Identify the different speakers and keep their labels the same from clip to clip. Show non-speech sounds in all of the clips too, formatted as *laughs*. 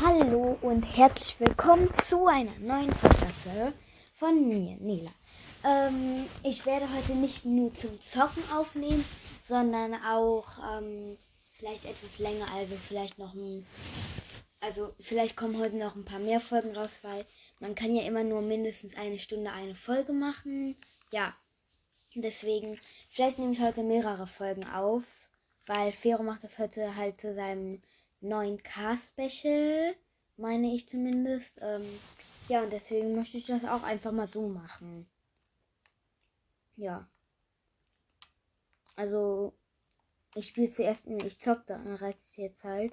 Speaker 1: Hallo und herzlich willkommen zu einer neuen Podcast-Folge von mir, Nela. Ähm, ich werde heute nicht nur zum Zocken aufnehmen, sondern auch ähm, vielleicht etwas länger, also vielleicht noch ein, also vielleicht kommen heute noch ein paar mehr Folgen raus, weil man kann ja immer nur mindestens eine Stunde eine Folge machen. Ja, deswegen, vielleicht nehme ich heute mehrere Folgen auf, weil Fero macht das heute halt zu seinem 9K-Special, meine ich zumindest. Ähm, ja, und deswegen möchte ich das auch einfach mal so machen. Ja. Also, ich spiele zuerst, ich zock da reizt jetzt halt.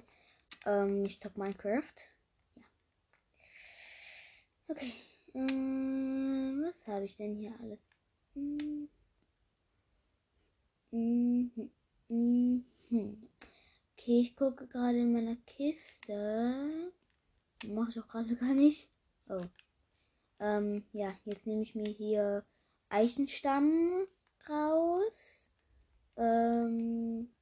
Speaker 1: Ähm, ich zock Minecraft. Ja. Okay. Ähm, was habe ich denn hier alles? Hm. Mhm. Mhm. Okay, ich gucke gerade in meiner Kiste. Mache ich auch gerade gar nicht. Oh. Ähm, ja, jetzt nehme ich mir hier Eichenstamm raus. Ähm,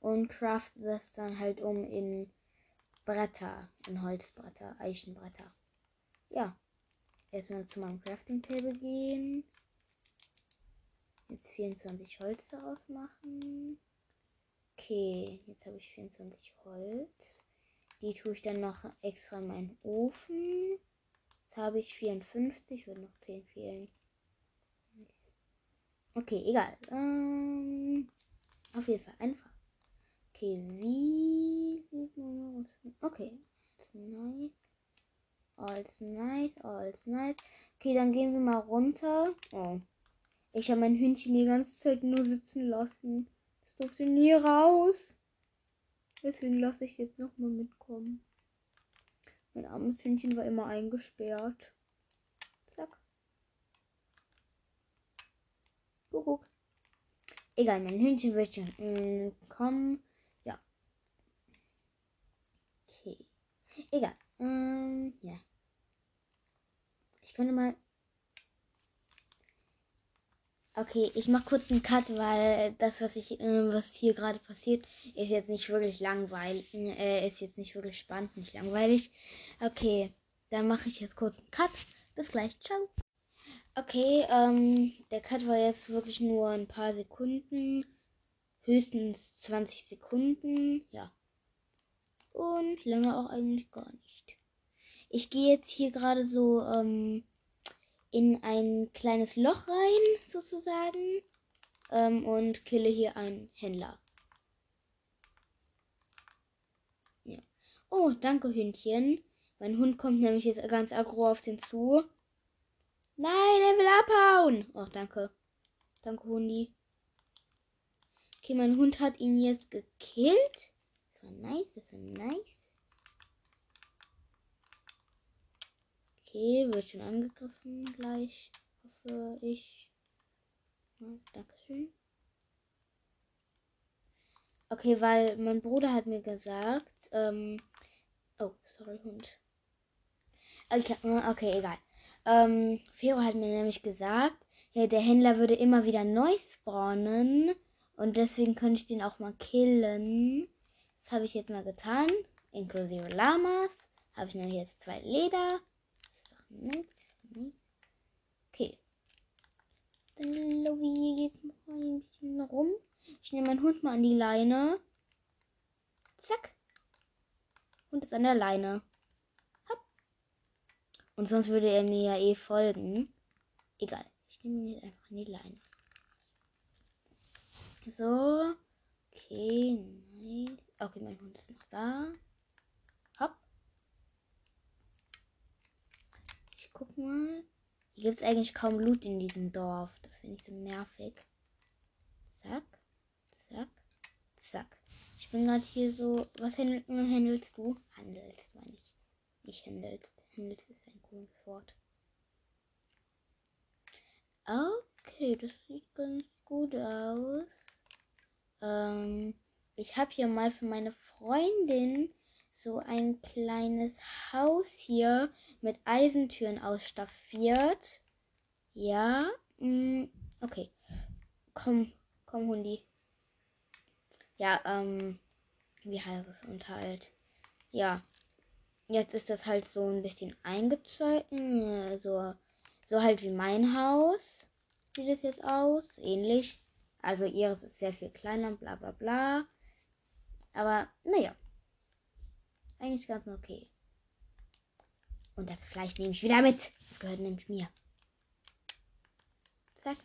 Speaker 1: und craft das dann halt um in Bretter, in Holzbretter, Eichenbretter. Ja. Erstmal zu meinem Crafting Table gehen. Jetzt 24 Holz daraus machen. Okay, jetzt habe ich 24 Holz. Die tue ich dann noch extra in meinen Ofen. Jetzt habe ich 54, wird noch 10 fehlen. Okay, egal. Ähm, auf jeden Fall einfach. Okay, wie? Okay, nice. Alles nice, alles nice. Okay, dann gehen wir mal runter. Oh. Ich habe mein Hündchen die ganze Zeit nur sitzen lassen durfte nie raus. Deswegen lasse ich jetzt noch mal mitkommen. Mein armes Hündchen war immer eingesperrt. Zack. Kuckuck. Egal, mein Hündchen wird schon äh, kommen. Ja. Okay. Egal. Ähm, ja. Ich könnte mal Okay, ich mache kurz einen Cut, weil das, was ich, äh, was hier gerade passiert, ist jetzt nicht wirklich langweilig, äh, ist jetzt nicht wirklich spannend, nicht langweilig. Okay, dann mache ich jetzt kurz einen Cut. Bis gleich, ciao. Okay, ähm, der Cut war jetzt wirklich nur ein paar Sekunden, höchstens 20 Sekunden, ja. Und länger auch eigentlich gar nicht. Ich gehe jetzt hier gerade so, ähm, in ein kleines Loch rein, sozusagen, ähm, und kille hier einen Händler. Ja. Oh, danke, Hündchen. Mein Hund kommt nämlich jetzt ganz aggro auf den zu. Nein, er will abhauen. Oh, danke. Danke, Hundi. Okay, mein Hund hat ihn jetzt gekillt. Das war nice, das war nice. Okay, wird schon angegriffen gleich. Hoffe ich. Ja, Dankeschön. Okay, weil mein Bruder hat mir gesagt, ähm, oh, sorry, Hund. Okay, okay egal. Ähm, Fero hat mir nämlich gesagt, ja, der Händler würde immer wieder neu spawnen und deswegen könnte ich den auch mal killen. Das habe ich jetzt mal getan, inklusive Lamas. Habe ich nämlich jetzt zwei Leder. Okay. Dann ich jetzt mal ein bisschen rum. Ich nehme meinen Hund mal an die Leine. Zack. Hund ist an der Leine. Hopp. Und sonst würde er mir ja eh folgen. Egal. Ich nehme ihn jetzt einfach an die Leine. So. Okay, nice. Okay, mein Hund ist noch da. Guck mal. Hier gibt es eigentlich kaum Loot in diesem Dorf. Das finde ich so nervig. Zack, zack, zack. Ich bin gerade hier so. Was handelst du? Handelst, meine ich. Nicht handelst. Handelst ist ein cooles Wort. Okay, das sieht ganz gut aus. Ähm, ich habe hier mal für meine Freundin so ein kleines Haus hier mit Eisentüren ausstaffiert. Ja, mh, mm, okay. Komm, komm, Hundi. Ja, ähm, wie heißt es? Und halt, ja, jetzt ist das halt so ein bisschen eingezogen. äh, So, so halt wie mein Haus. Sieht es jetzt aus. Ähnlich. Also ihres ist sehr viel kleiner, bla bla bla. Aber naja. Eigentlich ganz okay. Und das Fleisch nehme ich wieder mit. Das gehört nämlich mir. Zack.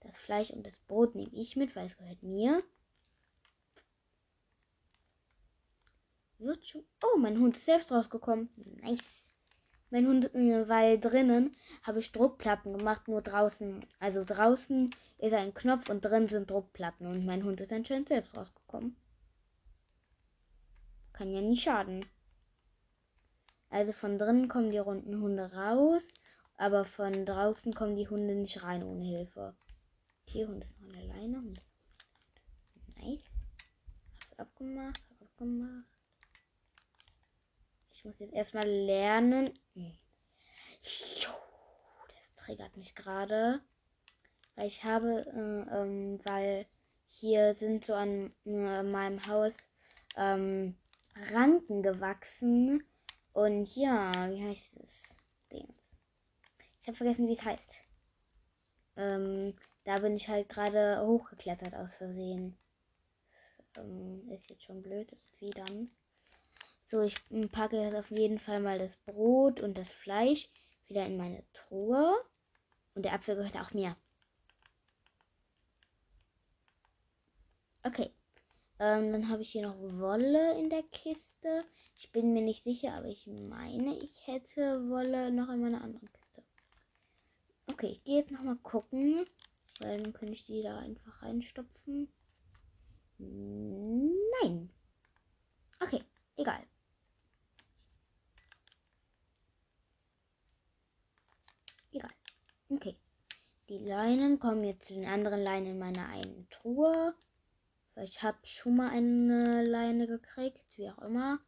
Speaker 1: Das Fleisch und das Brot nehme ich mit, weil es gehört mir. Wird schon. Oh, mein Hund ist selbst rausgekommen. Nice. Mein Hund, weil drinnen habe ich Druckplatten gemacht, nur draußen. Also draußen ist ein Knopf und drin sind Druckplatten. Und mein Hund ist anscheinend selbst rausgekommen. Kann ja nicht schaden. Also von drinnen kommen die runden Hunde raus, aber von draußen kommen die Hunde nicht rein ohne Hilfe. Okay, Hund ist noch alleine. Ist nice. Hab's abgemacht, hab abgemacht. Ich muss jetzt erstmal lernen. Hm. Das triggert mich gerade. Weil ich habe, äh, ähm, weil hier sind so an äh, meinem Haus ähm, Ranken gewachsen. Und ja, wie heißt es? Dings. Ich habe vergessen, wie es heißt. Ähm, da bin ich halt gerade hochgeklettert aus Versehen. Das, ähm, ist jetzt schon blöd, wie dann. So, ich packe jetzt auf jeden Fall mal das Brot und das Fleisch wieder in meine Truhe. Und der Apfel gehört auch mir. Okay. Ähm, dann habe ich hier noch Wolle in der Kiste. Ich bin mir nicht sicher, aber ich meine, ich hätte Wolle noch in meiner anderen Kiste. Okay, ich gehe jetzt nochmal gucken. Weil dann könnte ich die da einfach reinstopfen. Nein. Okay, egal. Egal. Okay. Die Leinen kommen jetzt zu den anderen Leinen in meiner einen Truhe. Ich habe schon mal eine Leine gekriegt, wie auch immer.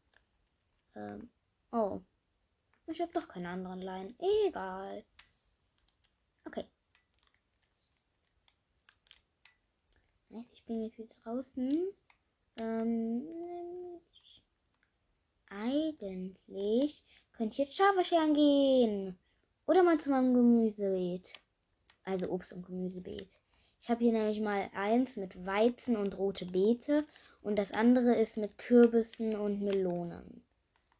Speaker 1: Ähm, oh. Ich habe doch keine anderen Leinen. Egal. Okay. Ich bin jetzt wieder draußen. Ähm, eigentlich könnte ich jetzt Schafe scheren gehen. Oder mal zu meinem Gemüsebeet. Also Obst- und Gemüsebeet. Ich habe hier nämlich mal eins mit Weizen und rote Beete und das andere ist mit Kürbissen und Melonen.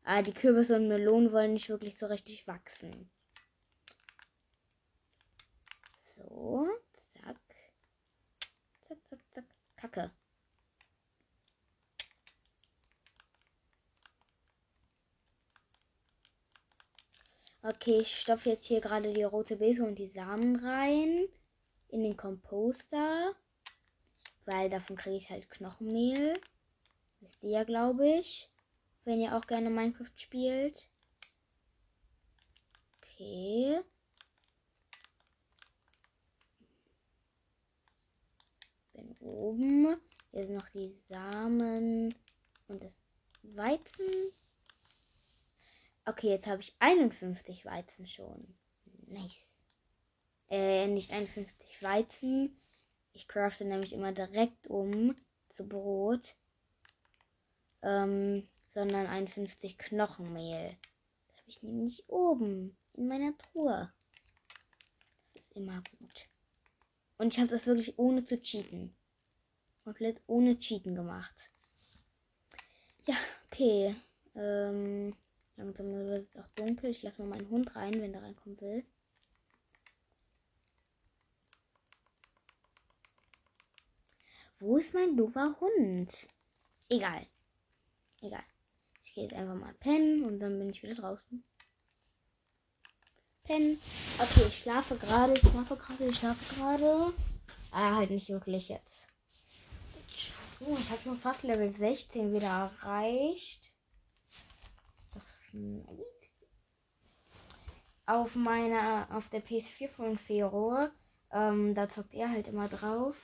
Speaker 1: Aber die Kürbisse und Melonen wollen nicht wirklich so richtig wachsen. So, zack. Zack, zack, zack. Kacke. Okay, ich stopfe jetzt hier gerade die rote Beete und die Samen rein in den Komposter, weil davon kriege ich halt Knochenmehl. Wisst ihr ja, glaube ich, wenn ihr auch gerne Minecraft spielt. Okay. Bin oben. Hier sind noch die Samen und das Weizen. Okay, jetzt habe ich 51 Weizen schon. Nice. Äh, nicht 51 Weizen. Ich crafte nämlich immer direkt um zu Brot. Ähm, sondern 51 Knochenmehl. Das habe ich nämlich oben in meiner Truhe. Das ist immer gut. Und ich habe das wirklich ohne zu cheaten. Komplett ohne Cheaten gemacht. Ja, okay. Ähm, langsam wird es auch dunkel. Ich lasse mal meinen Hund rein, wenn der reinkommen will. Ist mein doofer Hund? Egal. Egal. Ich gehe jetzt einfach mal pennen und dann bin ich wieder draußen. Pennen. Okay, ich schlafe gerade, ich schlafe gerade, ich schlafe gerade. Ah, halt nicht wirklich jetzt. Oh, ich habe schon fast Level 16 wieder erreicht. Das ist nice. Auf meiner, auf der PS4 von Fero, ähm, da zockt er halt immer drauf.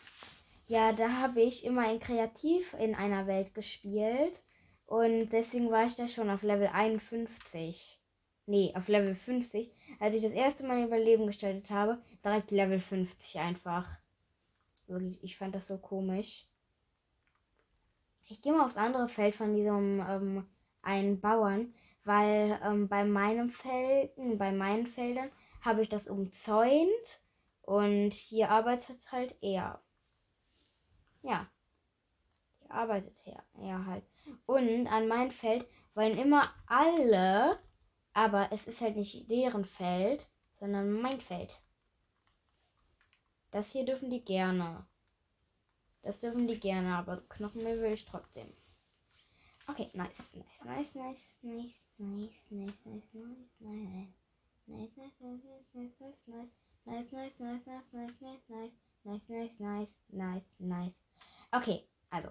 Speaker 1: Ja, da habe ich immer in Kreativ in einer Welt gespielt. Und deswegen war ich da schon auf Level 51. Nee, auf Level 50. Als ich das erste Mal Überleben gestaltet habe, direkt Level 50 einfach. Wirklich, ich fand das so komisch. Ich gehe mal aufs andere Feld von diesem ähm, einen Bauern, weil ähm, bei meinem Felden, bei meinen Feldern habe ich das umzäunt und hier arbeitet halt er. Ja. Hier arbeitet er, er halt. Und an mein Feld wollen immer alle, aber es ist halt nicht deren Feld, sondern mein Feld. Das hier dürfen die gerne. Das dürfen die gerne, aber Knochenmehl will ich trotzdem. Okay, nice, nice, nice, nice, nice, nice, nice, nice, nice, nice. Nice, nice, nice, nice, nice, nice, nice, nice, nice, nice, nice, nice, nice, nice, nice, nice, nice, nice. Okay, also.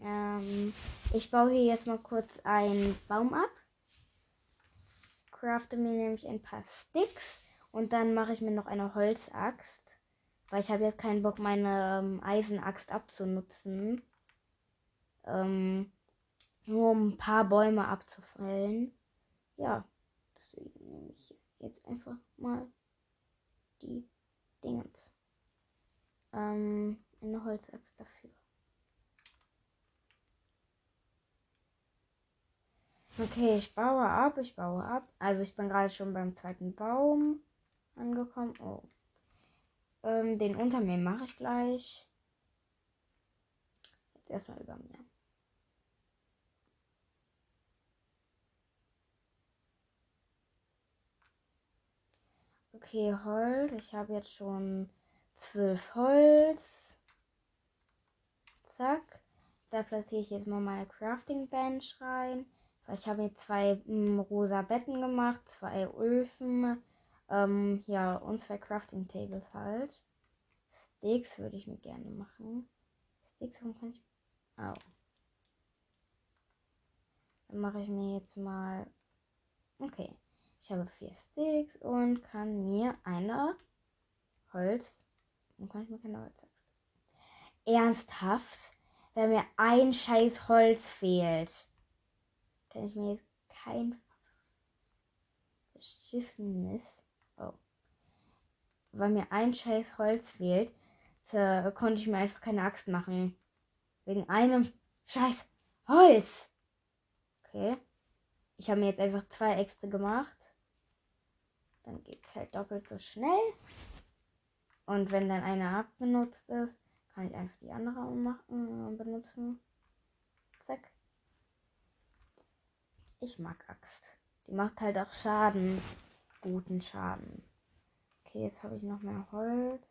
Speaker 1: Ähm, ich baue hier jetzt mal kurz einen Baum ab. Crafte mir nämlich ein paar Sticks und dann mache ich mir noch eine Holzaxt. Weil ich habe jetzt keinen Bock, meine ähm, Eisenaxt abzunutzen. Ähm, nur um ein paar Bäume abzufällen. Ja, deswegen nehme ich jetzt einfach mal die Dingens. Ähm, eine Holzaxt dafür. Okay, ich baue ab, ich baue ab. Also ich bin gerade schon beim zweiten Baum angekommen. Oh. Ähm, den unter mir mache ich gleich. Jetzt erstmal über mir. Okay, Holz. Ich habe jetzt schon zwölf Holz. Zack. Da platziere ich jetzt mal meine Crafting Bench rein. Ich habe mir zwei m, mm, rosa Betten gemacht, zwei Öfen, ähm, ja, und zwei Crafting Tables halt. Sticks würde ich mir gerne machen. Sticks, warum kann ich. Au. Dann mache ich mir jetzt mal. Okay. Ich habe vier Sticks und kann mir eine Holz. Warum kann ich mir keine Holz? Ernsthaft? Da mir ein scheiß Holz fehlt. Kann ich mir jetzt kein beschissenes. Oh. Weil mir ein scheiß Holz fehlt, so, konnte ich mir einfach keine Axt machen. Wegen einem scheiß Holz. Okay. Ich habe mir jetzt einfach zwei Äxte gemacht. Dann geht es halt doppelt so schnell. Und wenn dann eine abgenutzt ist, ich einfach die andere machen, äh, benutzen. Zack. Ich mag Axt. Die macht halt auch Schaden. Guten Schaden. Okay, jetzt habe ich noch mehr Holz.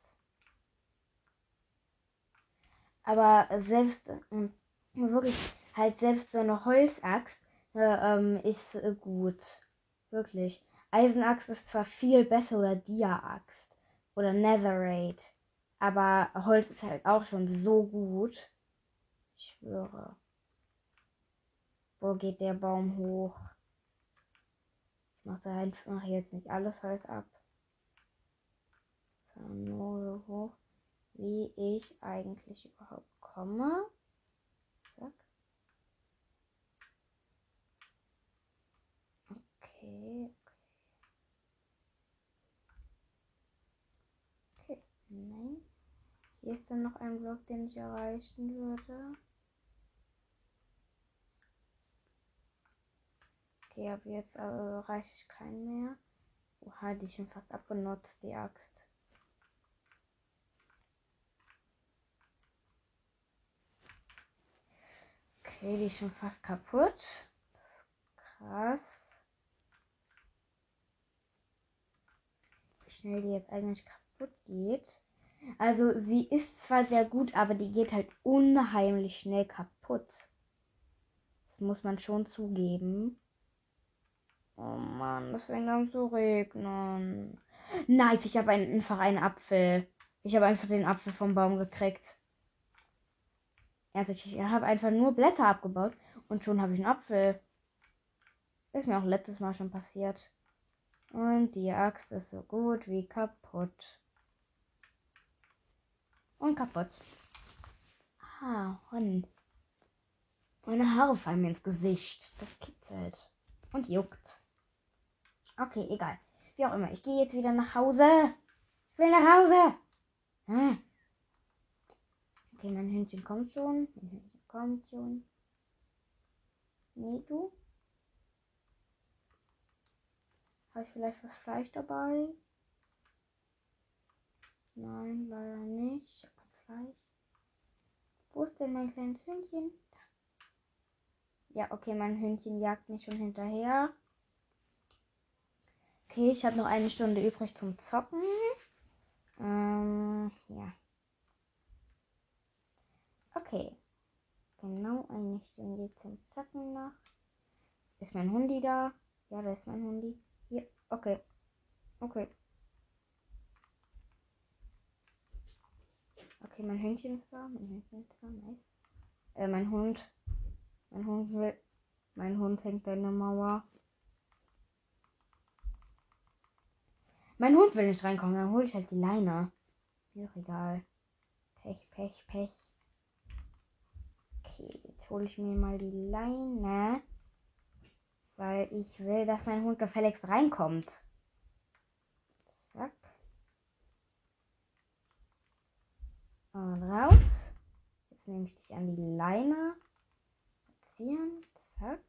Speaker 1: Aber selbst, äh, wirklich, halt selbst so eine Holzaxt äh, ähm, ist äh, gut. Wirklich. Eisenaxt ist zwar viel besser oder Dia-Axt oder Netherite, aber Holz ist halt auch schon so gut. Ich schwöre. Wo geht der Baum hoch? Ich mache einfach jetzt nicht alles Holz ab. Nur so hoch, wie ich eigentlich überhaupt komme. Zack. Okay. Nein. Hier ist dann noch ein Block, den ich erreichen würde. Okay, ab jetzt äh, erreiche ich keinen mehr. Oha, die ist schon fast abgenutzt, die Axt. Okay, die ist schon fast kaputt. Krass. Wie schnell die jetzt eigentlich kaputt geht. Also sie ist zwar sehr gut, aber die geht halt unheimlich schnell kaputt. Das muss man schon zugeben. Oh Mann, es fängt an zu regnen. Nice, ich habe einfach einen Apfel. Ich habe einfach den Apfel vom Baum gekriegt. Also ich habe einfach nur Blätter abgebaut und schon habe ich einen Apfel. Ist mir auch letztes Mal schon passiert. Und die Axt ist so gut wie kaputt. Und kaputt. Ah, Hon. Meine Haare fallen mir ins Gesicht. Das kitzelt. Und juckt. Okay, egal. Wie auch immer. Ich gehe jetzt wieder nach Hause. Ich will nach Hause. Hm. Okay, mein Hündchen kommt schon. Mein Hündchen kommt schon. Nee, du? Habe ich vielleicht was Fleisch dabei? Nein, leider nicht. Kein Fleisch. Wo ist denn mein kleines Hündchen? Ja, okay, mein Hündchen jagt mich schon hinterher. Okay, ich habe noch eine Stunde übrig zum Zocken. Ähm, ja. Okay. Genau eine Stunde zum Zocken noch. Ist mein Hundi da? Ja, da ist mein Hundi. Hier, okay. Okay. Okay, mein Hündchen ist da. Mein Hündchen ist da. Nice. Äh, mein Hund. Mein Hund will. Mein Hund hängt an der Mauer. Mein Hund will nicht reinkommen, dann hole ich halt die Leine. Mir doch egal. Pech, Pech, Pech. Okay, jetzt hole ich mir mal die Leine. Weil ich will, dass mein Hund gefälligst reinkommt. Zack. Und raus. Jetzt nehme ich dich an die Leine. Ziehen. Zack.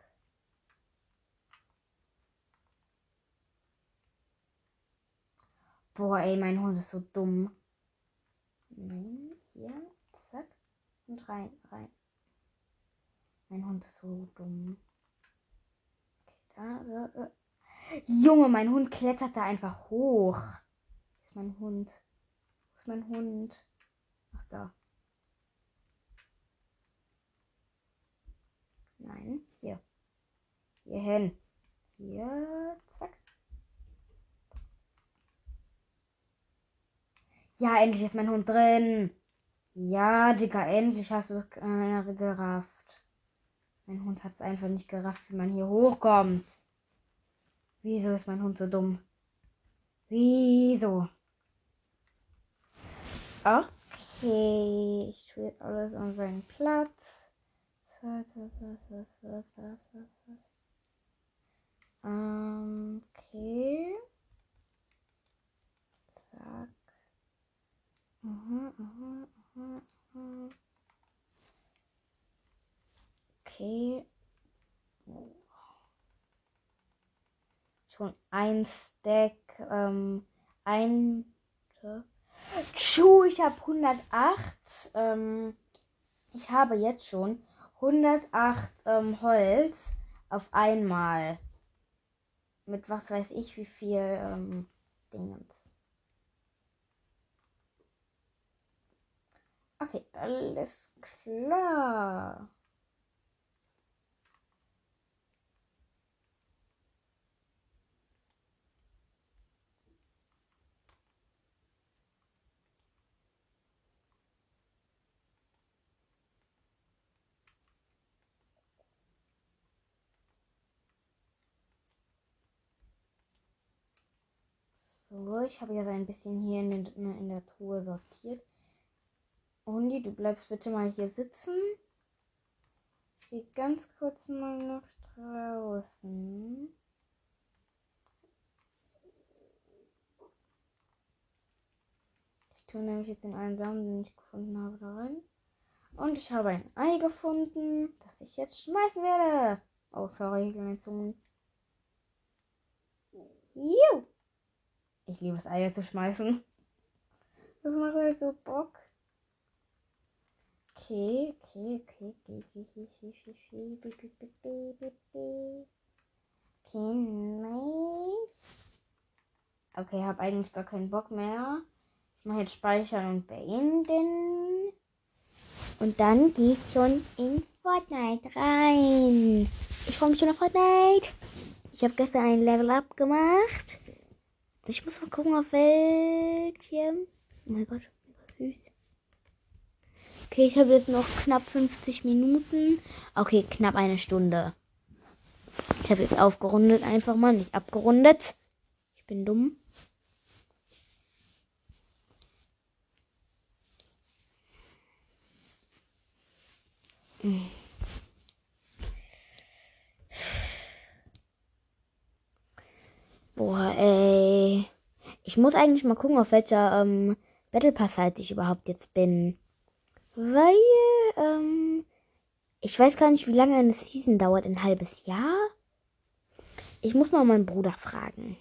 Speaker 1: Boah, ey, mein Hund ist so dumm. Nein, hier, zack. Und rein, rein. Mein Hund ist so dumm. Okay, da, so, äh. Junge, mein Hund klettert da einfach hoch. Ist mein Hund? Ist mein Hund? Da. Nein, hier. Hier hin. Hier, zack. Ja, endlich ist mein Hund drin. Ja, Digga, endlich hast du es äh, gerafft. Mein Hund hat es einfach nicht gerafft, wie man hier hochkommt. Wieso ist mein Hund so dumm? Wieso? Okay, ich jetzt alles an seinen Platz. Okay. Zack. Mhm, mhm, mhm, mhm. Okay. Schon ein Stack. Ähm, ein. Tschu, ich habe 108. Ähm, ich habe jetzt schon 108 ähm, Holz auf einmal. Mit was weiß ich wie viel ähm, Dingens. Okay, alles klar. So, ich habe jetzt ein bisschen hier in, den, in der Truhe sortiert. Hundi, du bleibst bitte mal hier sitzen. Ich gehe ganz kurz mal nach draußen. Ich tue nämlich jetzt den einen Samen, den ich gefunden habe, da rein. Und ich habe ein Ei gefunden, das ich jetzt schmeißen werde. Oh, sorry, meine Zunge. Juhu. Ich liebe es, Eier zu schmeißen. Das macht halt so Bock. Okay, okay, okay, okay, okay, okay, okay, okay, nice. Okay, habe eigentlich gar keinen Bock mehr. Ich mache jetzt Speichern und beenden. Und dann gehe ich schon in Fortnite rein. Ich freue mich schon auf Fortnite. Ich habe gestern ein Level Up gemacht. Ich muss mal gucken, auf welchem. Oh mein Gott, süß. Okay, ich habe jetzt noch knapp 50 Minuten. Okay, knapp eine Stunde. Ich habe jetzt aufgerundet einfach mal, nicht abgerundet. Ich bin dumm. Boah, ey. Ich muss eigentlich mal gucken, auf welcher ähm, Battle Pass Seite ich überhaupt jetzt bin. Weil, ähm, ich weiß gar nicht, wie lange eine Season dauert. Ein halbes Jahr? Ich muss mal meinen Bruder fragen.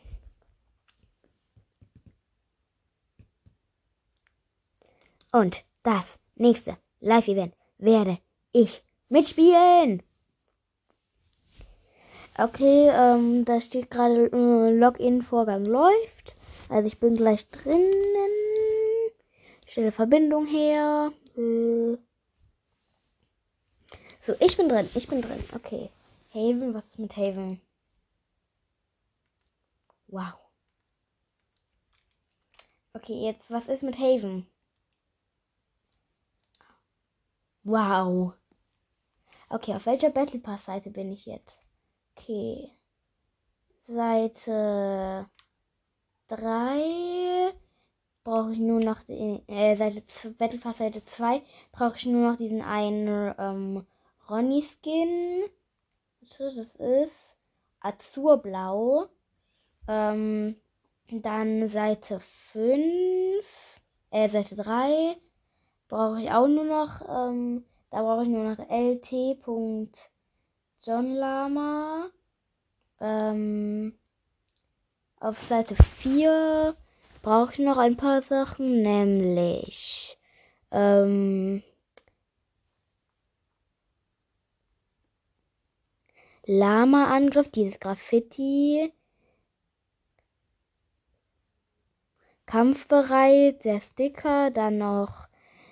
Speaker 1: Und das nächste Live-Event werde ich mitspielen. Okay, ähm, da steht gerade äh, Login-Vorgang läuft. Also ich bin gleich drinnen. Ich stelle Verbindung her. Äh. So, ich bin drin. Ich bin drin. Okay. Haven, was ist mit Haven? Wow. Okay, jetzt, was ist mit Haven? Wow. Okay, auf welcher Battle Pass Seite bin ich jetzt? Okay. Seite 3 brauche ich nur noch den, äh, Seite Battle Pass Seite 2 brauche ich nur noch diesen einen ähm, Ronny Skin. Das ist Azurblau. Ähm, dann Seite 5, äh, Seite 3 brauche ich auch nur noch, ähm, da brauche ich nur noch lt.johnlama. Ähm, auf Seite 4 brauche ich noch ein paar Sachen, nämlich ähm, Lama-Angriff, dieses Graffiti. Kampfbereit, der Sticker, dann noch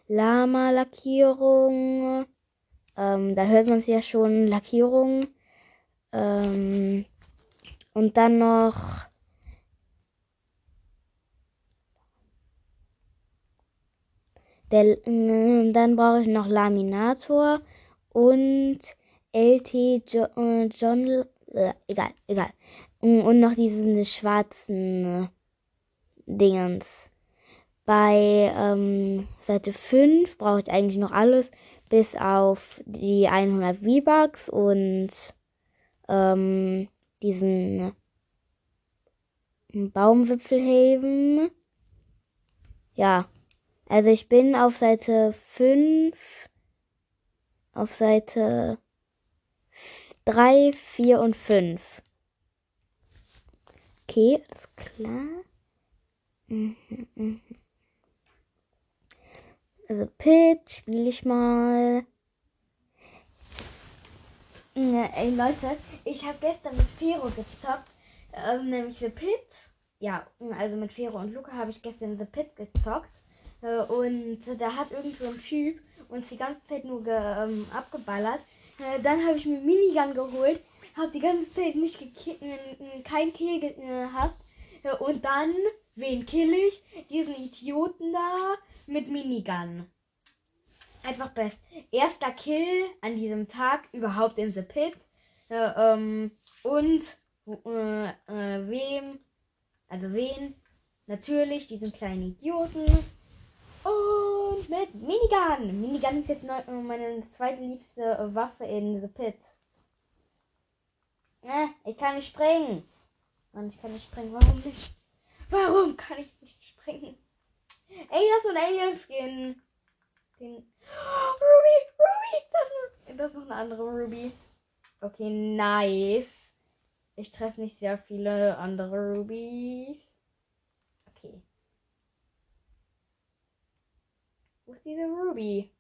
Speaker 1: Lama-Lackierung. Ähm, da hört man es ja schon, Lackierung. Ähm, und dann noch der, äh, dann brauche ich noch Laminator und LT äh, John, äh, egal, egal. Und noch diesen schwarzen Dingens. Bei ähm, Seite 5 brauche ich eigentlich noch alles, bis auf die 100 V-Bucks und ähm, diesen Baumwipfelheben. Ja, also ich bin auf Seite 5, auf Seite 3, 4 und 5. Okay, ist klar. Mhm, mhm. Also Pit spiele ich mal. Ja, ey Leute, ich habe gestern mit Fero gezockt, ähm, nämlich The Pit. Ja, also mit Fero und Luca habe ich gestern The Pit gezockt. Äh, und da hat irgend so ein Typ uns die ganze Zeit nur ge, ähm, abgeballert. Äh, dann habe ich mir Minigun geholt, habe die ganze Zeit nicht äh, kein Kill gehabt. Äh, und dann Wen kill ich? Diesen Idioten da mit Minigun. Einfach best. Erster Kill an diesem Tag überhaupt in The Pit. Äh, ähm, und äh, äh, wem? Also wen? Natürlich diesen kleinen Idioten. Und mit Minigun. Minigun ist jetzt äh, meine zweitliebste Waffe in The Pit. Äh, ich kann nicht springen. Mann, ich kann nicht springen. Warum nicht? Warum kann ich nicht springen? Ey, das ist ein Alien-Skin. Den. Ruby, Ruby, das ist, das ist noch eine andere Ruby. Okay, nice. Ich treffe nicht sehr viele andere Rubies. Okay. Wo ist diese Ruby?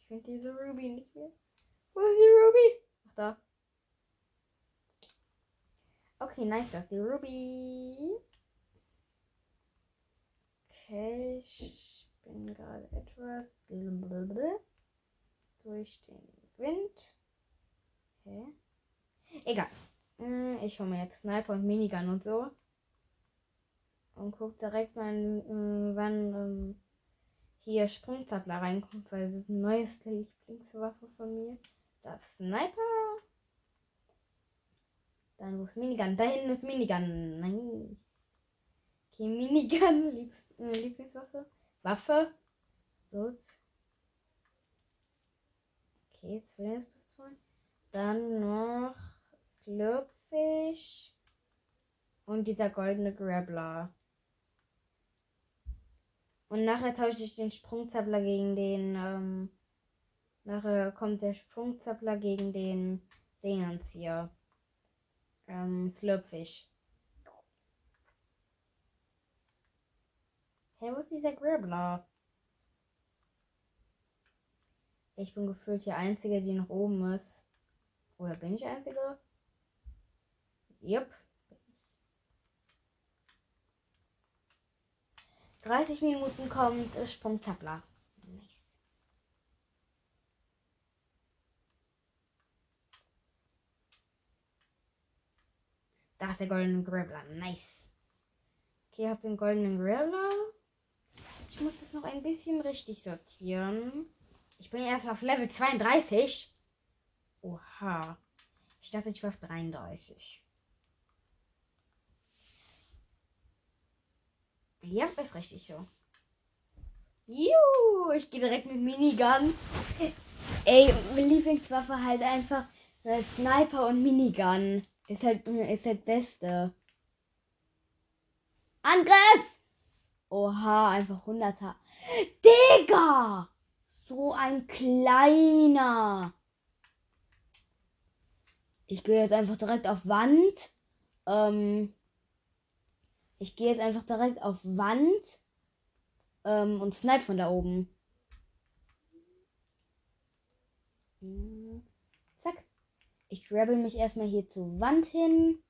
Speaker 1: Ich finde diese Ruby nicht hier. Wo ist die Ruby? Ach, da. Okay, nice, das ist die Ruby. Okay, ich bin gerade etwas durch den Wind. Okay. Egal. Hm, ich hole mir jetzt Sniper und Minigun und so. Und guck direkt mal, äh, wann ähm, hier Sprungtabler reinkommt, weil das ist eine neueste Lieblingswaffe von mir. Das Sniper. Dann wo ist Minigun? Da hinten ist Minigun. Nein. Okay, Minigun *laughs* liebst äh, Lieblingswaffe. Waffe. So. Okay, Zwillingspistolen. Dann noch Slurpfish. Und dieser goldene Grabbler. Und nachher tausche ich den Sprungzappler gegen den, ähm, nachher kommt der Sprungzappler gegen den Dingens hier. Ähm, Slurpfish. Hey, wo ist dieser Gribbler? Ich bin gefühlt die Einzige, die noch oben ist. Oder bin ich Einzige? Jupp. 30 Minuten kommt Sprungtabler. Nice. Da ist der goldene Grappler. Nice. Okay, ich habe den goldenen Grappler. Ich muss das noch ein bisschen richtig sortieren. Ich bin erst auf Level 32. Oha. Ich dachte, ich war auf 33. Ja, ist richtig so. Juhu, ich gehe direkt mit Minigun. Ey, meine Lieblingswaffe halt einfach äh, Sniper und Minigun. Ist halt, ist halt beste. Angriff! Oha, einfach 100er. Digga! So ein kleiner. Ich gehe jetzt einfach direkt auf Wand. Ähm, ich gehe jetzt einfach direkt auf Wand ähm, und snipe von da oben. Zack. Ich grabbel mich erstmal hier zur Wand hin.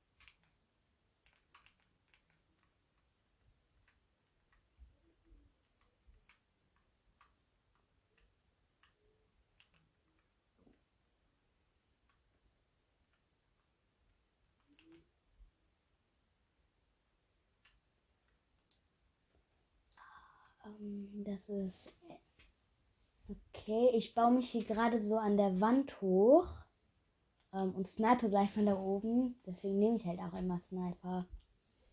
Speaker 1: Ähm, das ist. Okay, ich baue mich hier gerade so an der Wand hoch ähm, und snipe gleich von da oben. Deswegen nehme ich halt auch immer Sniper.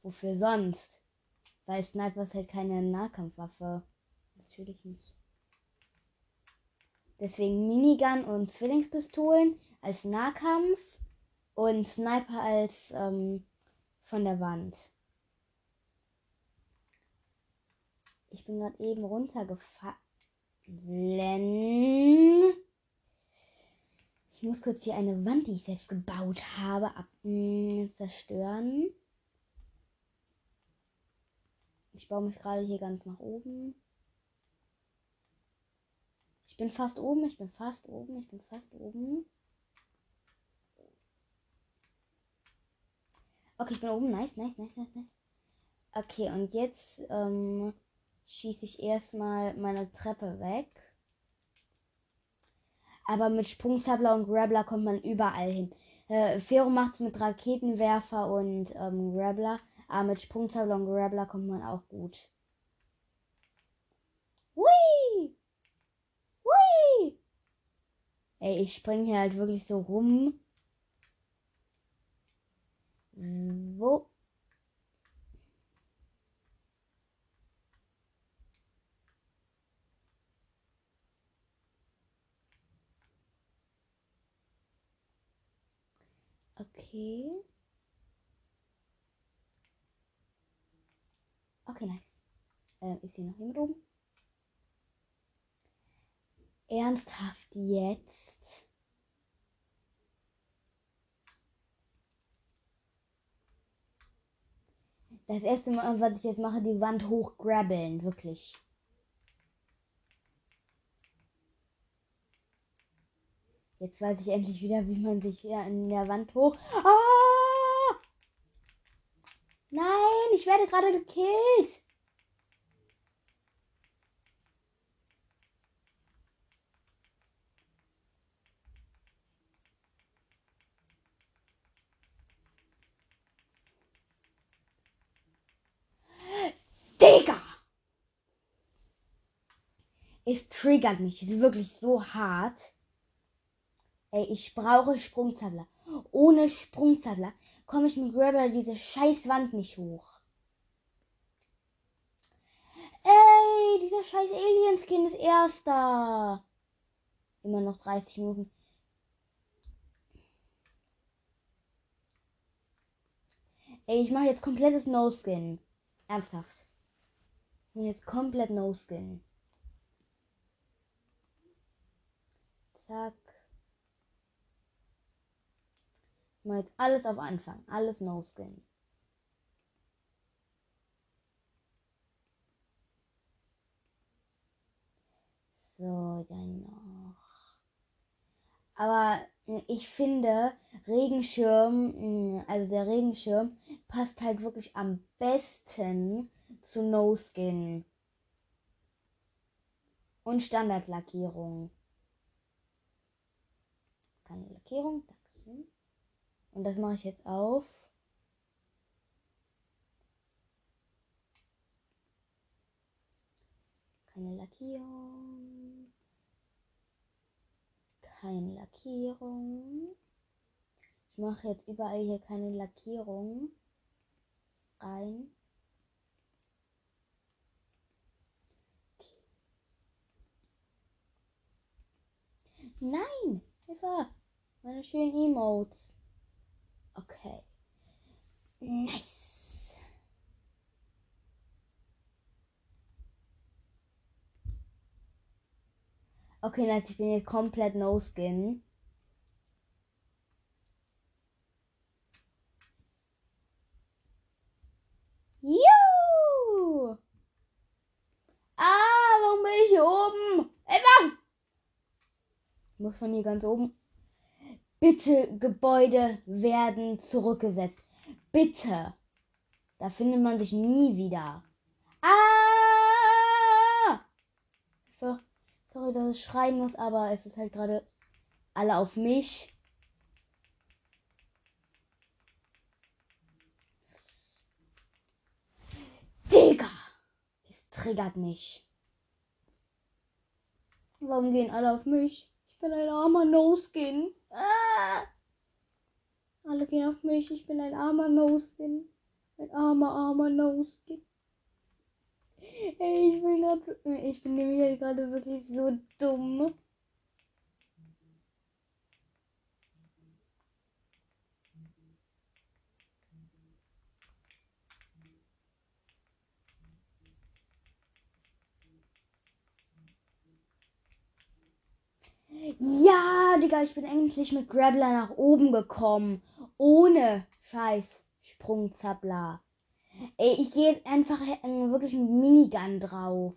Speaker 1: Wofür sonst? Weil Sniper ist halt keine Nahkampfwaffe. Natürlich nicht. Deswegen Minigun und Zwillingspistolen als Nahkampf und Sniper als ähm, von der Wand. Ich bin gerade eben runtergefallen. Ich muss kurz hier eine Wand, die ich selbst gebaut habe, ab mh, zerstören. Ich baue mich gerade hier ganz nach oben. Ich bin fast oben, ich bin fast oben, ich bin fast oben. Okay, ich bin oben. Nice, nice, nice, nice, nice. Okay, und jetzt ähm, schieße ich erstmal meine Treppe weg. Aber mit Sprungzabler und Grabbler kommt man überall hin. Äh, Fero macht es mit Raketenwerfer und ähm, Grabbler. Aber mit Sprungzabler und Grabbler kommt man auch gut. Hui! Hui! Ey, ich springe hier halt wirklich so rum. Wo? Okay. Okay, nice. Ähm, ist hier noch jemand oben? Ernsthaft jetzt? Das erste Mal, was ich jetzt mache, die Wand hochgrabbeln, wirklich. Jetzt weiß ich endlich wieder, wie man sich hier in der Wand hoch. Ah! Nein, ich werde gerade gekillt. Digga! Es triggert mich wirklich so hart. Ey, ich brauche Sprungzabler. Ohne Sprungzabler komme ich mit Grabber diese scheiß Wand nicht hoch. Ey, dieser scheiß Alien-Skin ist erster. Immer noch 30 Minuten. Ey, ich mache jetzt komplettes No-Skin. Ernsthaft. Jetzt komplett No-Skin. Zack. Mal jetzt alles auf Anfang. Alles No-Skin. So, dann noch. Aber ich finde, Regenschirm, also der Regenschirm, passt halt wirklich am besten zu No Skin. Und Standardlackierung. Keine Lackierung. Und das mache ich jetzt auf. Keine Lackierung. Keine Lackierung. Ich mache jetzt überall hier keine Lackierung rein. Nein! Hilfe! Meine schönen Emotes. Okay. Nice. Okay, nice. Ich bin jetzt komplett No-Skin. Juhu! Ah, warum bin ich hier oben? Emma! Ich muss von hier ganz oben. Bitte, Gebäude werden zurückgesetzt. Bitte. Da findet man sich nie wieder. Ah! Sorry, dass ich schreien muss, aber es ist halt gerade alle auf mich. Digga! Es triggert mich. Warum gehen alle auf mich? Bin ein armer No-Skin. Ah! Alle gehen auf mich. Ich bin ein armer No-Skin. Ein armer, armer No-Skin. Ey, ich bin gerade. Ich bin nämlich gerade wirklich so dumm. Ja, Digga, ich bin endlich mit Grabbler nach oben gekommen. Ohne scheiß Sprungzappler. Ey, ich gehe jetzt einfach äh, wirklich mit Minigun drauf.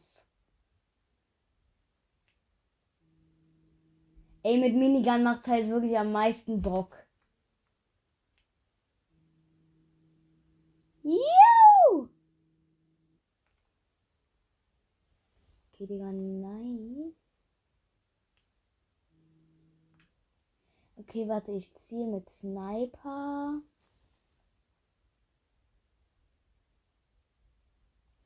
Speaker 1: Ey, mit Minigun macht halt wirklich am meisten Bock. Juhu! Okay, Digga, nice. Okay, warte, ich ziehe mit Sniper.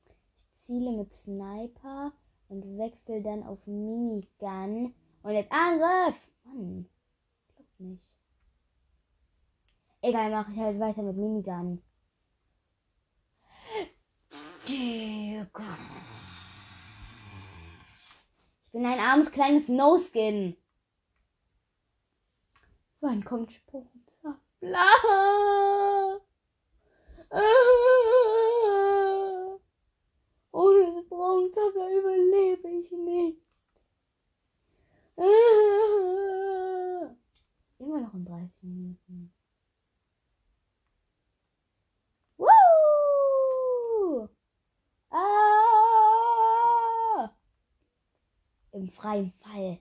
Speaker 1: Ich ziele mit Sniper und wechsle dann auf Minigun. Und jetzt Angriff! Mann, klappt nicht. Egal, mache ich halt weiter mit Minigun. Ich bin ein armes kleines No-Skin. Wann kommt Sprungzappler? Ohne Sprungzappler überlebe ich nicht. Immer noch in 30 Minuten. Woo! Ah! Im freien Fall.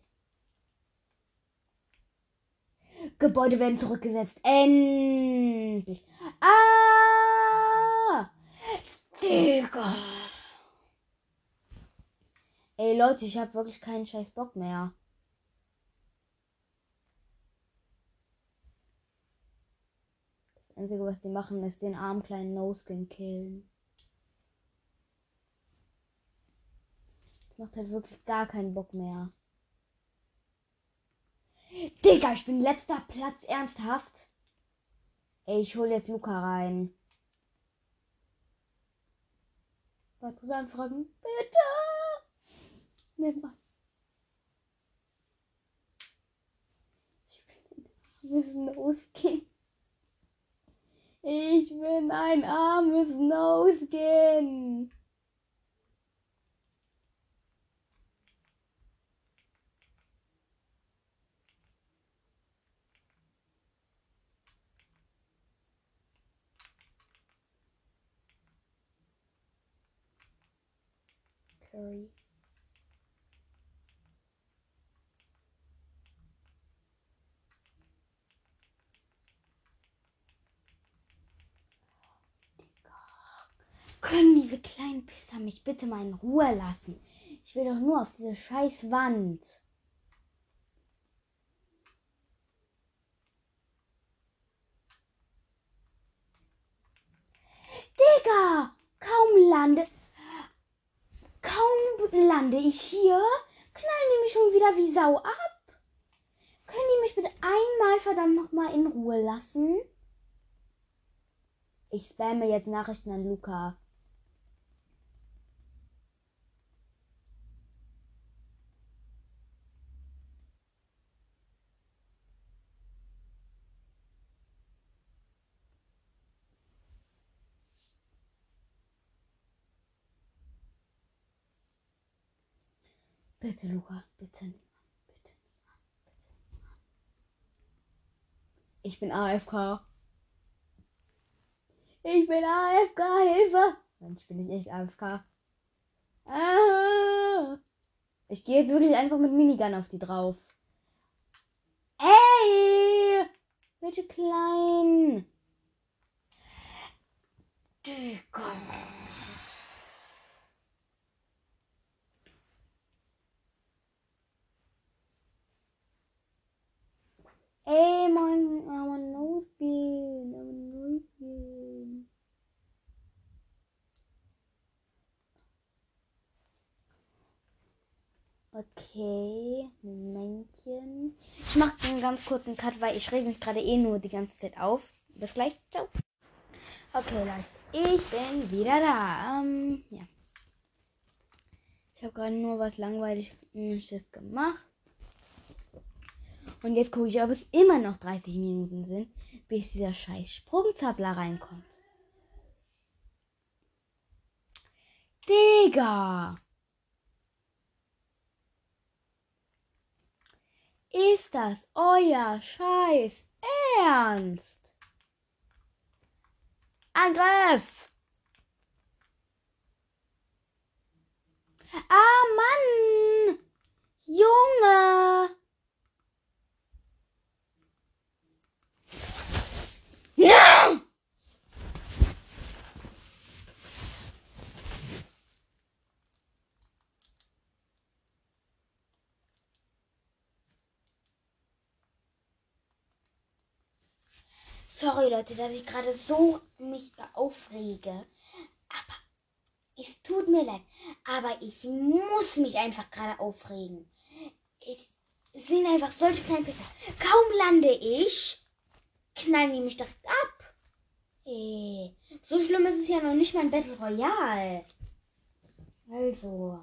Speaker 1: Gebäude werden zurückgesetzt. Endlich. Ah! Digga. Ey Leute, ich habe wirklich keinen scheiß Bock mehr. Das Einzige, was die machen, ist den armen kleinen No-Skin killen. Das macht halt wirklich gar keinen Bock mehr. Digga, ich bin letzter Platz, ernsthaft. Ey, ich hole jetzt Luca rein. Weitere Anfragen? Bitte! Nimm mal. Ich bin ein armes No-Skin. Ich bin ein armes No-Skin. Curry. Können diese kleinen Pisser mich bitte mal in Ruhe lassen? Ich will doch nur auf diese scheiß Wand. Digga, kaum landet. Kaum lande ich hier, knallen die mich schon wieder wie Sau ab. Können die mich bitte einmal verdammt nochmal in Ruhe lassen? Ich spamme jetzt Nachrichten an Luca. Bitte, Luca, bitte. Bitte. Ich bin AFK. Ich bin AFK, Hilfe! Mensch, bin ich echt AFK. Ah. Ich gehe jetzt wirklich einfach mit Minigun auf die drauf. Ey! Bitte klein. Digga. Ey, mein, aber losgehen, aber losgehen. Okay, Männchen. Ich mache einen ganz kurzen Cut, weil ich reg mich gerade eh nur die ganze Zeit auf. Bis gleich, ciao. Okay, Leute, ich bin wieder da. Ähm, ja. Ich habe gerade nur was langweiliges gemacht. Und jetzt gucke ich, ob es immer noch 30 Minuten sind, bis dieser scheiß Sprungzappler reinkommt. Digga! Ist das euer scheiß Ernst? Angriff! Ah, Mann! Junge! Sorry Leute, dass ich gerade so mich aufrege. Aber es tut mir leid. Aber ich muss mich einfach gerade aufregen. Ich sind einfach solche kleinen Pisser. Kaum lande ich, knallen die mich direkt ab. Ey, so schlimm ist es ja noch nicht mal ein Battle Royale. Also.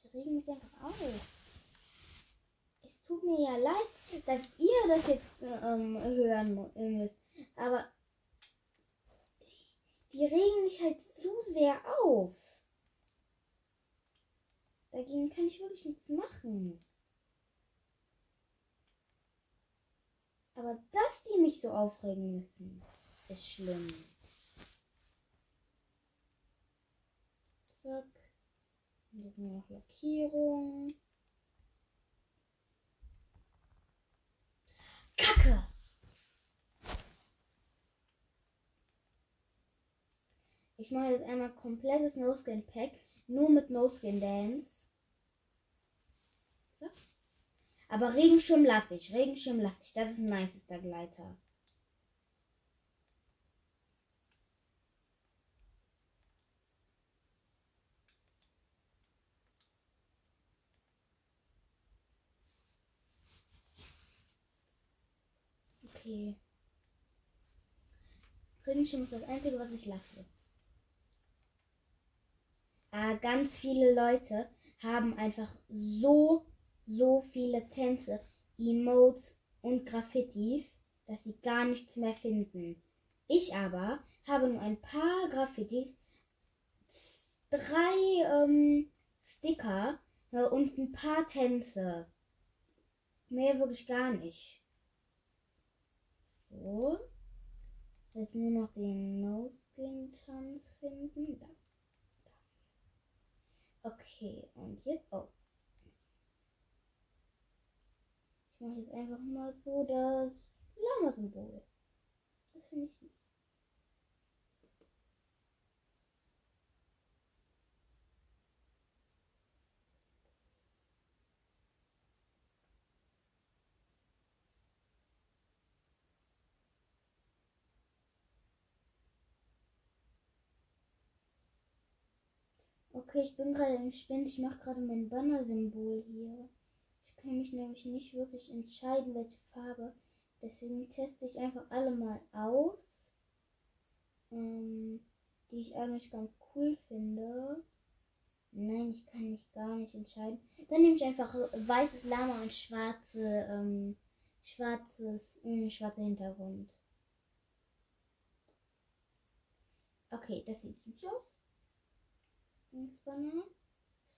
Speaker 1: Die regen mich einfach auf. Es tut mir ja leid, dass ihr das jetzt ähm, hören müsst. Aber die regen mich halt zu sehr auf. Dagegen kann ich wirklich nichts machen. Aber dass die mich so aufregen müssen, ist schlimm. Zack. Nur noch Lackierung. Kacke! Ich mache jetzt einmal komplettes No-Skin-Pack. Nur mit No-Skin-Dance. So. Aber Regenschirm lasse ich. Regenschirm lasse ich. Das ist ein nicester Gleiter. Okay. Regenschirm ist das Einzige, was ich lasse. Ah, ganz viele Leute haben einfach so, so viele Tänze, Emotes und Graffitis, dass sie gar nichts mehr finden. Ich aber habe nur ein paar Graffitis, drei ähm, Sticker äh, und ein paar Tänze. Mehr wirklich gar nicht. So. Jetzt nur noch den No-Skin-Tanz finden. Da. Okay, und jetzt. Oh. Ich mache jetzt einfach mal so das Lama-Symbol. Das finde ich gut. Okay, ich bin gerade im Spind. Ich mache gerade mein Banner-Symbol hier. Ich kann mich nämlich nicht wirklich entscheiden, welche Farbe. Deswegen teste ich einfach alle mal aus. Ähm, die ich eigentlich ganz cool finde. Nein, ich kann mich gar nicht entscheiden. Dann nehme ich einfach weißes Lama und schwarze, ähm, schwarzes, mh, schwarzer Hintergrund. Okay, das sieht süß aus. Banner.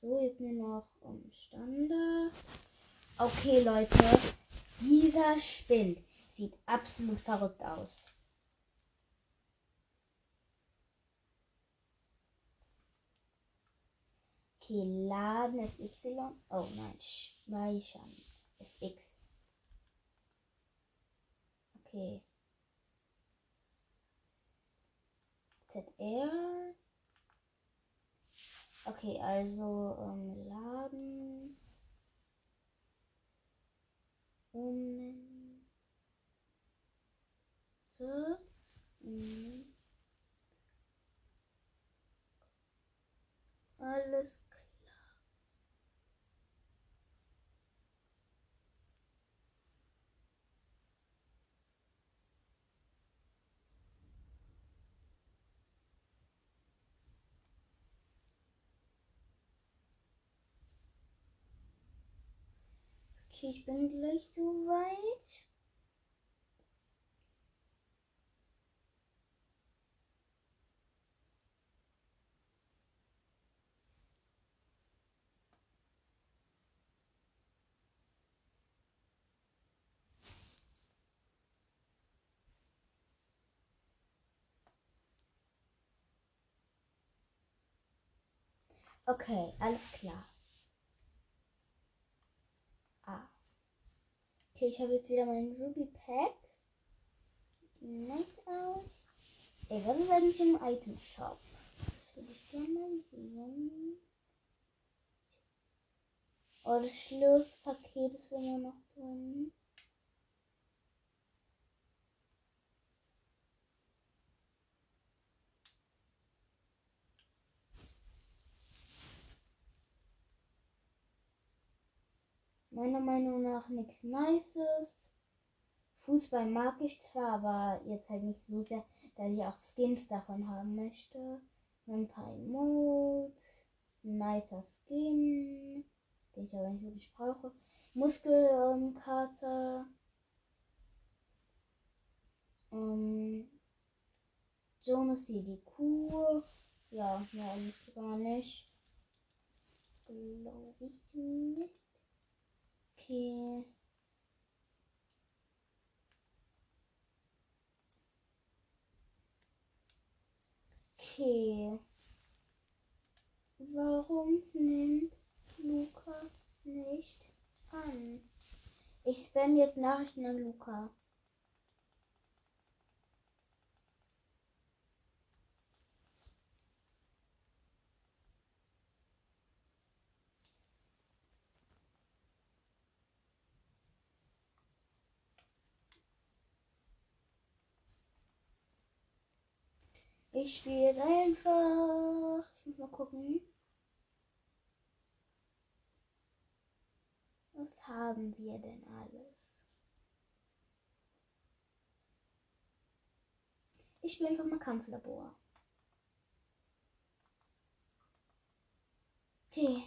Speaker 1: So, jetzt nur noch um, Standard. Okay, Leute. Dieser Spind sieht absolut verrückt aus. Okay, laden ist Y. Oh nein, speichern ist X. Okay. ZR. Okay, also ähm, laden. Um. So. Mhm. Alles Okay, ich bin gleich so weit. Okay, alles klar. Okay, ich habe jetzt wieder meinen Ruby Pack. Nice aus. Ey, was ist eigentlich im Item Shop? Das würde ich gerne mal sehen. Oh, das Schlusspaket ist immer noch drin. Meiner Meinung nach nichts Nices. Fußball mag ich zwar, aber jetzt halt nicht so sehr, dass ich auch Skins davon haben möchte. Ein paar Emotes. Nicer Skin. Den ich aber nicht wirklich brauche. Muskelkarte. Ähm, Jonas hier die Kuh. Ja, mehr eigentlich gar nicht. Glaube ich nicht. Okay. Okay. Warum nimmt Luca nicht an? Ich spam jetzt Nachrichten an Luca. Ich spiele einfach. Ich muss mal gucken. Was haben wir denn alles? Ich spiele einfach mal Kampflabor. Okay.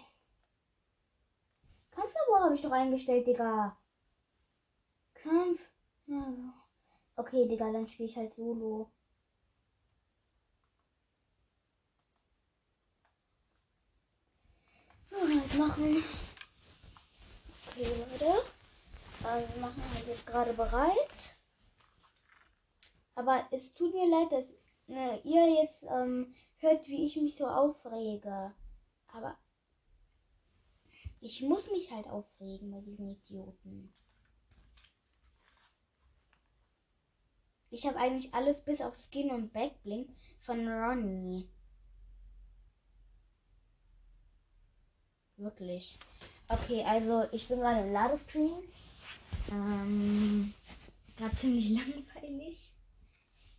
Speaker 1: Kampflabor habe ich doch eingestellt, Digga. Kampf. Okay, Digga, dann spiele ich halt Solo. halt machen. Okay, Leute. Also wir machen halt jetzt gerade bereit. Aber es tut mir leid, dass ne, ihr jetzt ähm, hört, wie ich mich so aufrege. Aber ich muss mich halt aufregen bei diesen Idioten. Ich habe eigentlich alles bis auf Skin und Backblink von Ronnie. Wirklich. Okay, also ich bin gerade im Ladescreen. Ähm, gerade ziemlich *laughs* langweilig.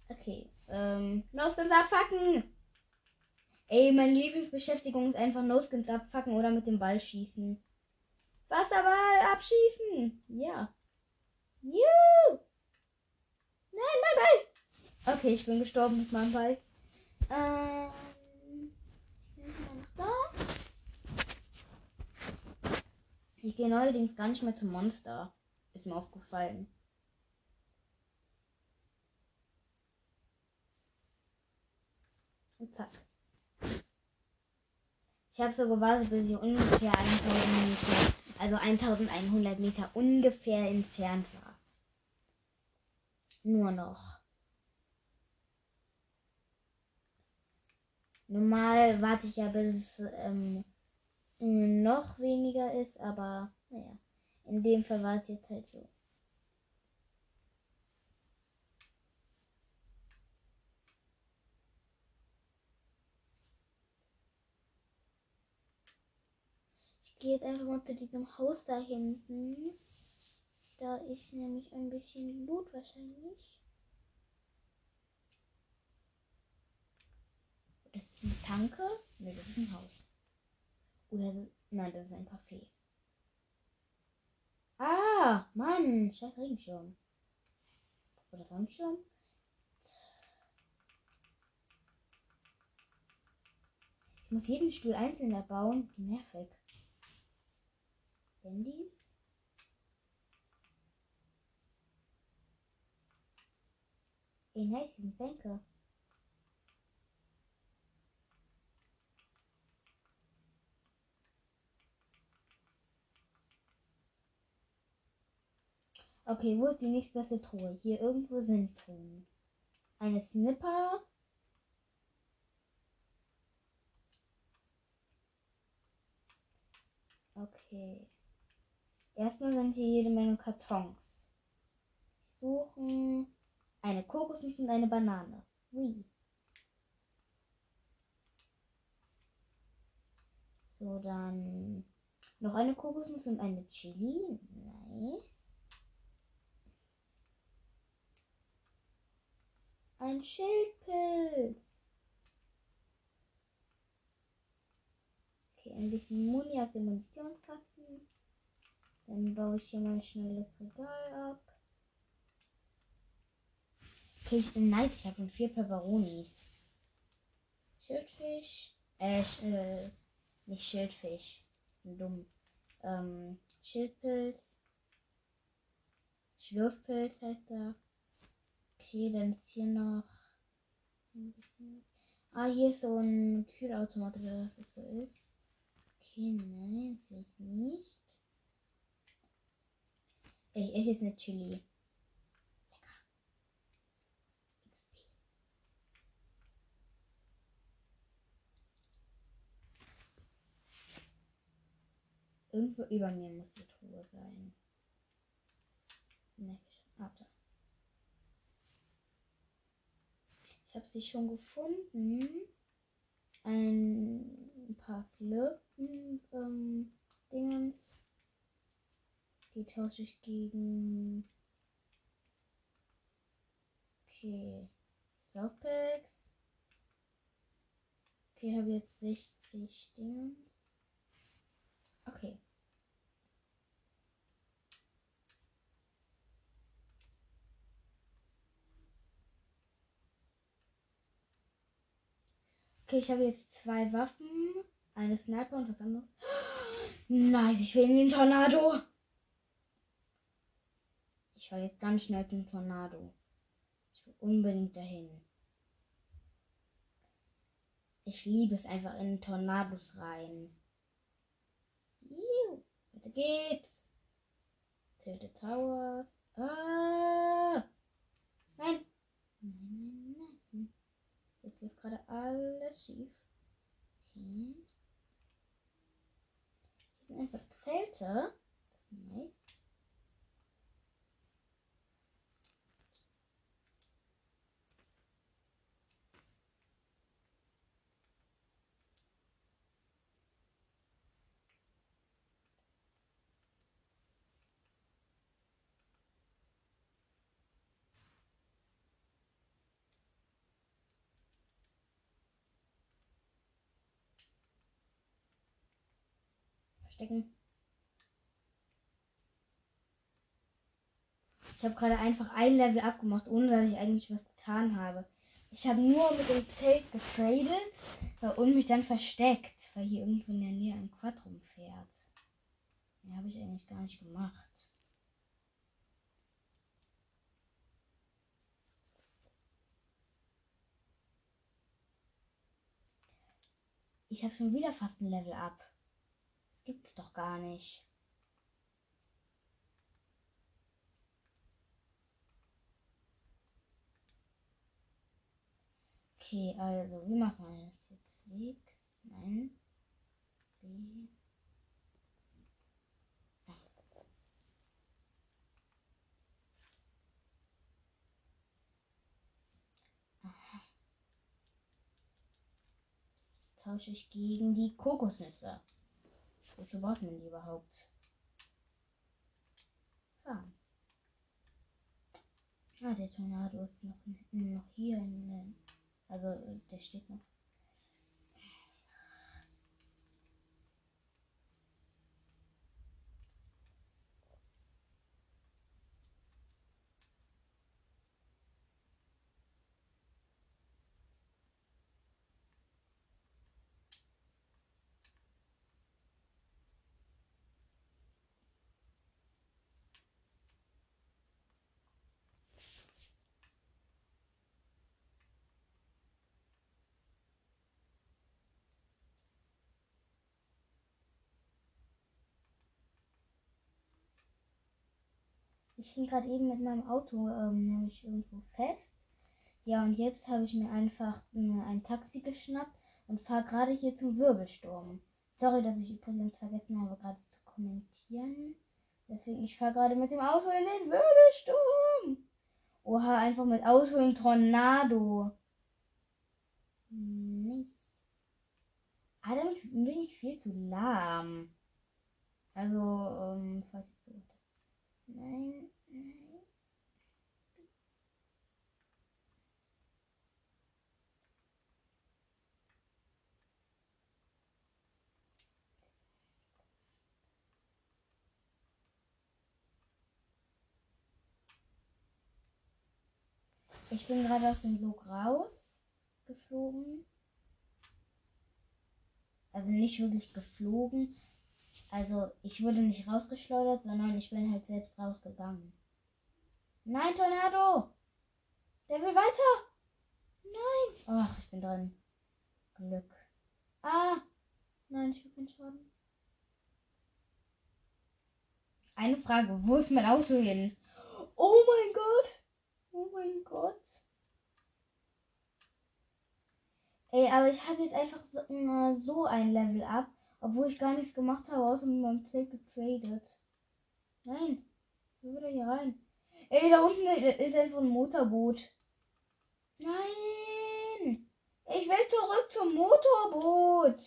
Speaker 1: Okay, ähm, No-Skins abfacken! Ey, meine Lieblingsbeschäftigung ist einfach No-Skins abfacken oder mit dem Ball schießen. Wasserball abschießen! Ja. Juhu! Nein, mein Ball! Okay, ich bin gestorben mit meinem Ball. Ähm, ich bin noch da. Ich gehe neuerdings gar nicht mehr zum Monster. Ist mir aufgefallen. Und zack. Ich habe so gewartet, bis ich ungefähr 1000 Meter, also 1100 Meter ungefähr entfernt war. Nur noch. Normal warte ich ja, bis ähm, noch weniger ist, aber naja. In dem Fall war es jetzt halt so. Ich gehe jetzt einfach mal zu diesem Haus da hinten. Da ist nämlich ein bisschen Loot wahrscheinlich. Das ist eine Tanke? Ne, das ist ein Haus. Oder nein, das ist ein Café. Ah, Mann, scheiß Regenschirm. Oder Sonnenschirm? Ich muss jeden Stuhl einzeln erbauen. Nervig. Handys? Ey, nice, sind Bänke. Okay, wo ist die nächstbeste Truhe? Hier irgendwo sind Truhen. Eine Snipper. Okay. Erstmal sind hier jede Menge Kartons. Suchen eine Kokosnuss und eine Banane. Ui. So, dann noch eine Kokosnuss und eine Chili. Nice. Ein Schildpilz. Okay, ein bisschen Muni aus dem Munitionskasten. Dann baue ich hier mal schnell das Regal ab. Okay, ich bin nice. Ich habe vier Peperonis. Schildfisch. Äh, äh, nicht Schildfisch. Dumm. Ähm, Schildpilz. Schlurfpilz heißt er. Okay, dann ist hier noch. Ah, hier ist so ein Kühlautomat, oder was das so ist. Okay, nein, sehe ich nicht. Ich esse jetzt eine Chili. Irgendwo über mir muss die Truhe sein. Ne, warte. Ich habe sie schon gefunden. Ein paar Slurpen ähm, Dingens. Die tausche ich gegen. Okay. Softpacks. Okay, habe jetzt 60 Dinge. Okay. Okay, ich habe jetzt zwei Waffen, eine Sniper und was anderes. Nice, ich will in den Tornado. Ich war jetzt ganz schnell zum Tornado. Ich will unbedingt dahin. Ich liebe es einfach in Tornados rein. Juhu, weiter geht's. Tilted Towers. Ah! Nein. Nein, nein, nein. Jetzt läuft gerade alles schief. Okay. Hier sind einfach Zelte. Nice. Verstecken. Ich habe gerade einfach ein Level abgemacht, ohne dass ich eigentlich was getan habe. Ich habe nur mit dem Zelt getradet und mich dann versteckt, weil hier irgendwo in der Nähe ein Quad rumfährt. Mehr habe ich eigentlich gar nicht gemacht. Ich habe schon wieder fast ein Level ab. Gibt's doch gar nicht. Okay, also, wie machen wir das jetzt? X, nein. B. tausche ich gegen die Kokosnüsse. Wozu braucht man die überhaupt? Fahren. Ah, der Tornado ist noch, noch hier. In, also, der steht noch. Ich hing gerade eben mit meinem Auto ähm, nämlich irgendwo fest. Ja, und jetzt habe ich mir einfach ein, ein Taxi geschnappt und fahre gerade hier zum Wirbelsturm. Sorry, dass ich übrigens vergessen habe, gerade zu kommentieren. Deswegen, ich fahre gerade mit dem Auto in den Wirbelsturm. Oha, einfach mit Auto im Tornado. Nichts. Ah, damit bin ich viel zu lahm. Also, ähm, falls ich nein. Ich bin gerade aus dem Sog rausgeflogen. Also nicht wirklich geflogen, also ich wurde nicht rausgeschleudert, sondern ich bin halt selbst rausgegangen. Nein, Tornado! Der will weiter! Nein! Ach, ich bin drin. Glück. Ah! Nein, ich habe keinen Schaden. Eine Frage, wo ist mein Auto hin? Oh mein Gott! Oh mein Gott! Ey, aber ich habe jetzt einfach so, äh, so ein Level ab. Obwohl ich gar nichts gemacht habe, außer mit meinem Zelt getradet. Nein. Wie will er hier rein? Ey, da unten ist einfach ein Motorboot. Nein. Ich will zurück zum Motorboot.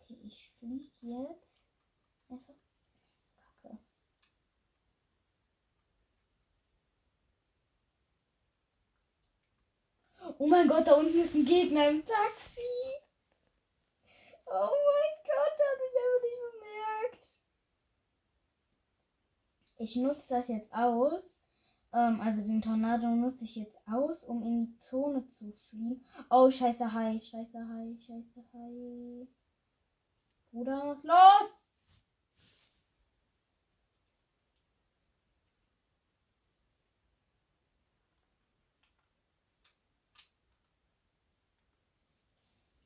Speaker 1: Okay, ich fliege jetzt einfach Oh mein Gott, da unten ist ein Gegner im Taxi. Oh mein Gott, der hat mich einfach nicht bemerkt. Ich nutze das jetzt aus. Ähm, also den Tornado nutze ich jetzt aus, um in die Zone zu fliehen. Oh, scheiße Hai, scheiße Hai, scheiße Hai. Bruder, was los?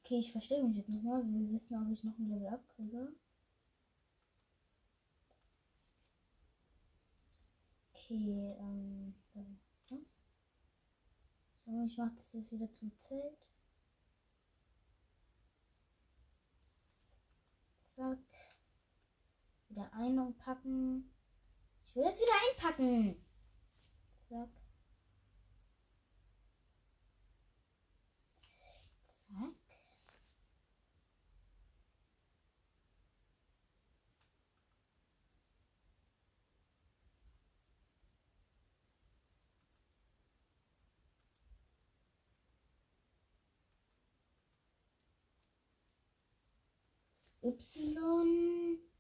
Speaker 1: Okay, ich verstehe mich jetzt nochmal. Wir wissen, ob ich noch ein Level abkriege. Okay, ähm. So, ich mache das jetzt wieder zum Zelt. Zack. Wieder einpacken. Ich will jetzt wieder einpacken. Zack.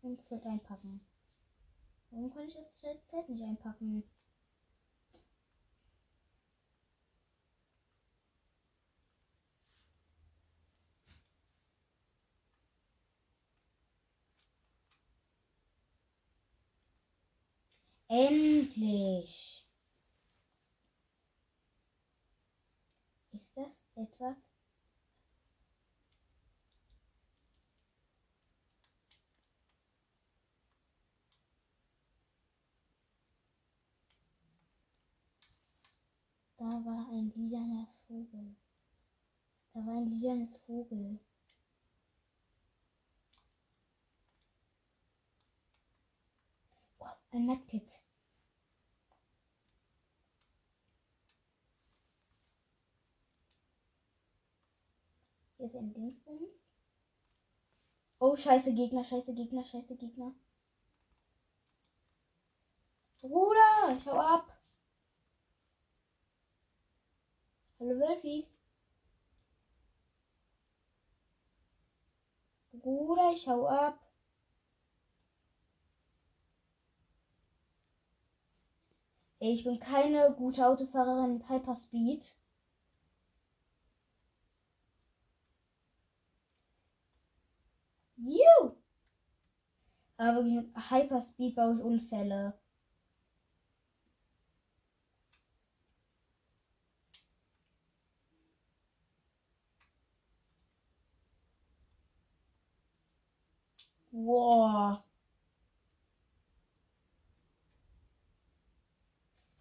Speaker 1: Und Z einpacken. Warum kann ich das Z nicht einpacken? Endlich. Ist das etwas? Da war ein lilaner Vogel. Da war ein lilanes Vogel. Oh, ein Medkit. Hier ist ein Dingsbums. Oh, scheiße Gegner, scheiße Gegner, scheiße Gegner. Bruder, schau ab. Hallo Wölfis. Bruder, ich hau ab. Ich bin keine gute Autofahrerin mit Hyperspeed. You! Aber wirklich mit Hyperspeed baue ich Unfälle. Wow.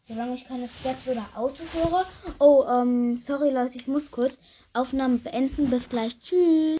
Speaker 1: Solange ich keine Steps oder Autos höre. Oh, ähm, sorry Leute, ich muss kurz Aufnahmen beenden. Bis gleich. Tschüss.